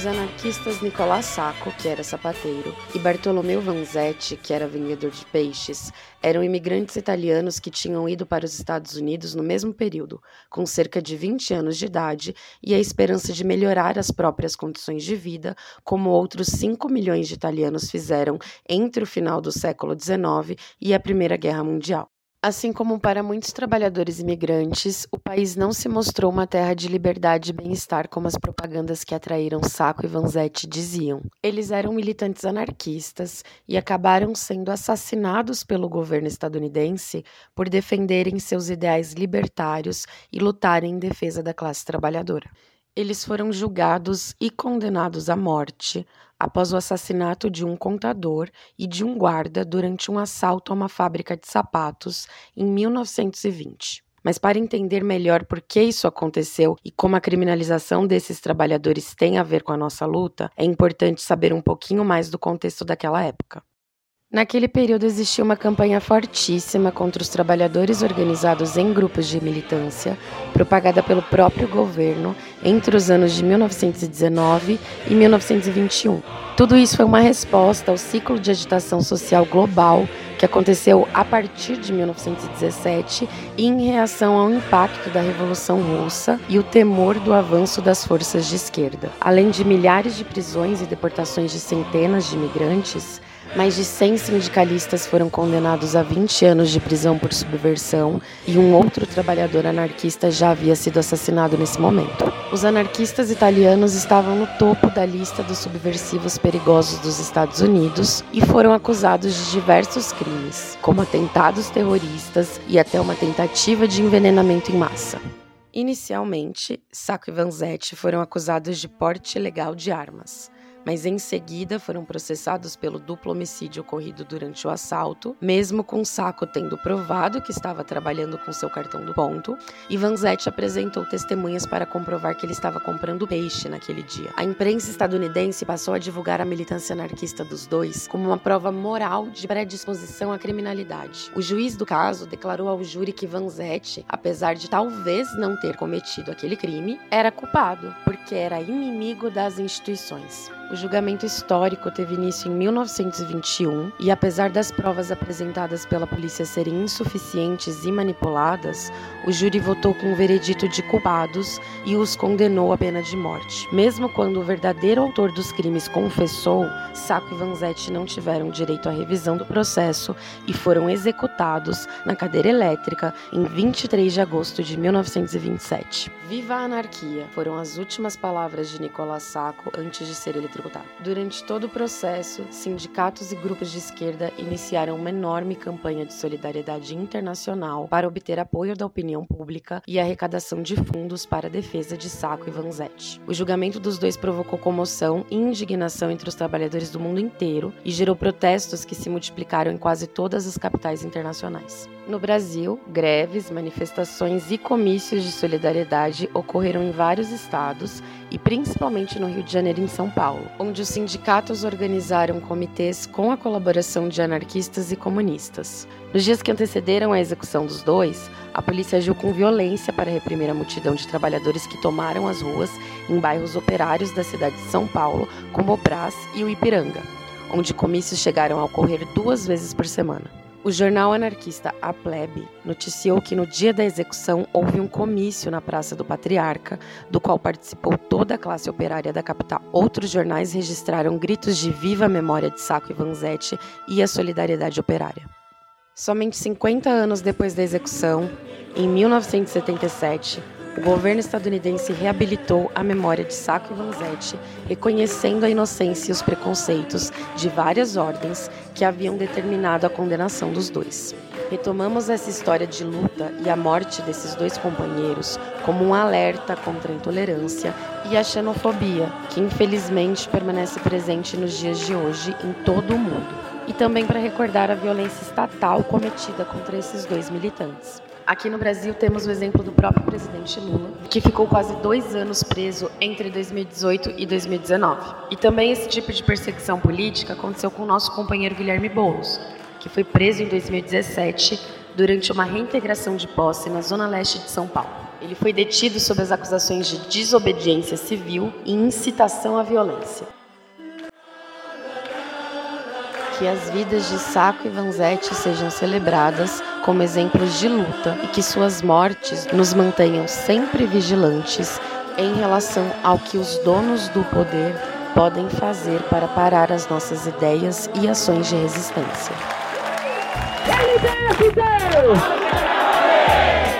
Os anarquistas Nicolás Sacco, que era sapateiro, e Bartolomeu Vanzetti, que era vendedor de peixes, eram imigrantes italianos que tinham ido para os Estados Unidos no mesmo período, com cerca de 20 anos de idade e a esperança de melhorar as próprias condições de vida, como outros 5 milhões de italianos fizeram entre o final do século XIX e a Primeira Guerra Mundial. Assim como para muitos trabalhadores imigrantes, o país não se mostrou uma terra de liberdade e bem-estar como as propagandas que atraíram Sacco e Vanzetti diziam. Eles eram militantes anarquistas e acabaram sendo assassinados pelo governo estadunidense por defenderem seus ideais libertários e lutarem em defesa da classe trabalhadora. Eles foram julgados e condenados à morte após o assassinato de um contador e de um guarda durante um assalto a uma fábrica de sapatos em 1920. Mas para entender melhor por que isso aconteceu e como a criminalização desses trabalhadores tem a ver com a nossa luta, é importante saber um pouquinho mais do contexto daquela época. Naquele período existia uma campanha fortíssima contra os trabalhadores organizados em grupos de militância, propagada pelo próprio governo entre os anos de 1919 e 1921. Tudo isso foi uma resposta ao ciclo de agitação social global que aconteceu a partir de 1917 e em reação ao impacto da Revolução Russa e o temor do avanço das forças de esquerda. Além de milhares de prisões e deportações de centenas de imigrantes, mais de 100 sindicalistas foram condenados a 20 anos de prisão por subversão e um outro trabalhador anarquista já havia sido assassinado nesse momento. Os anarquistas italianos estavam no topo da lista dos subversivos perigosos dos Estados Unidos e foram acusados de diversos crimes, como atentados terroristas e até uma tentativa de envenenamento em massa. Inicialmente, Sacco e Vanzetti foram acusados de porte ilegal de armas mas em seguida foram processados pelo duplo homicídio ocorrido durante o assalto, mesmo com Sacco tendo provado que estava trabalhando com seu cartão do ponto, e Vanzetti apresentou testemunhas para comprovar que ele estava comprando peixe naquele dia. A imprensa estadunidense passou a divulgar a militância anarquista dos dois como uma prova moral de predisposição à criminalidade. O juiz do caso declarou ao júri que Vanzetti, apesar de talvez não ter cometido aquele crime, era culpado, porque era inimigo das instituições. O julgamento histórico teve início em 1921 e, apesar das provas apresentadas pela polícia serem insuficientes e manipuladas, o júri votou com um veredito de culpados e os condenou à pena de morte. Mesmo quando o verdadeiro autor dos crimes confessou, Sacco e Vanzetti não tiveram direito à revisão do processo e foram executados na cadeira elétrica em 23 de agosto de 1927. Viva a anarquia! Foram as últimas palavras de Nicolás Sacco antes de ser eletrocutado Durante todo o processo, sindicatos e grupos de esquerda iniciaram uma enorme campanha de solidariedade internacional para obter apoio da opinião pública e arrecadação de fundos para a defesa de Sacco e Vanzetti. O julgamento dos dois provocou comoção e indignação entre os trabalhadores do mundo inteiro e gerou protestos que se multiplicaram em quase todas as capitais internacionais. No Brasil, greves, manifestações e comícios de solidariedade ocorreram em vários estados e principalmente no Rio de Janeiro e em São Paulo, onde os sindicatos organizaram comitês com a colaboração de anarquistas e comunistas. Nos dias que antecederam a execução dos dois, a polícia agiu com violência para reprimir a multidão de trabalhadores que tomaram as ruas em bairros operários da cidade de São Paulo, como o Brás e o Ipiranga, onde comícios chegaram a ocorrer duas vezes por semana. O jornal anarquista A Plebe noticiou que no dia da execução houve um comício na Praça do Patriarca, do qual participou toda a classe operária da capital. Outros jornais registraram gritos de viva memória de Sacco e Vanzetti e a solidariedade operária. Somente 50 anos depois da execução, em 1977, o governo estadunidense reabilitou a memória de Sacco e Vanzetti, reconhecendo a inocência e os preconceitos de várias ordens que haviam determinado a condenação dos dois. Retomamos essa história de luta e a morte desses dois companheiros como um alerta contra a intolerância e a xenofobia, que infelizmente permanece presente nos dias de hoje em todo o mundo, e também para recordar a violência estatal cometida contra esses dois militantes. Aqui no Brasil temos o exemplo do próprio presidente Lula, que ficou quase dois anos preso entre 2018 e 2019. E também esse tipo de perseguição política aconteceu com o nosso companheiro Guilherme Boulos, que foi preso em 2017 durante uma reintegração de posse na zona leste de São Paulo. Ele foi detido sob as acusações de desobediência civil e incitação à violência. Que as vidas de Saco e Vanzetti sejam celebradas como exemplos de luta e que suas mortes nos mantenham sempre vigilantes em relação ao que os donos do poder podem fazer para parar as nossas ideias e ações de resistência. LDFT!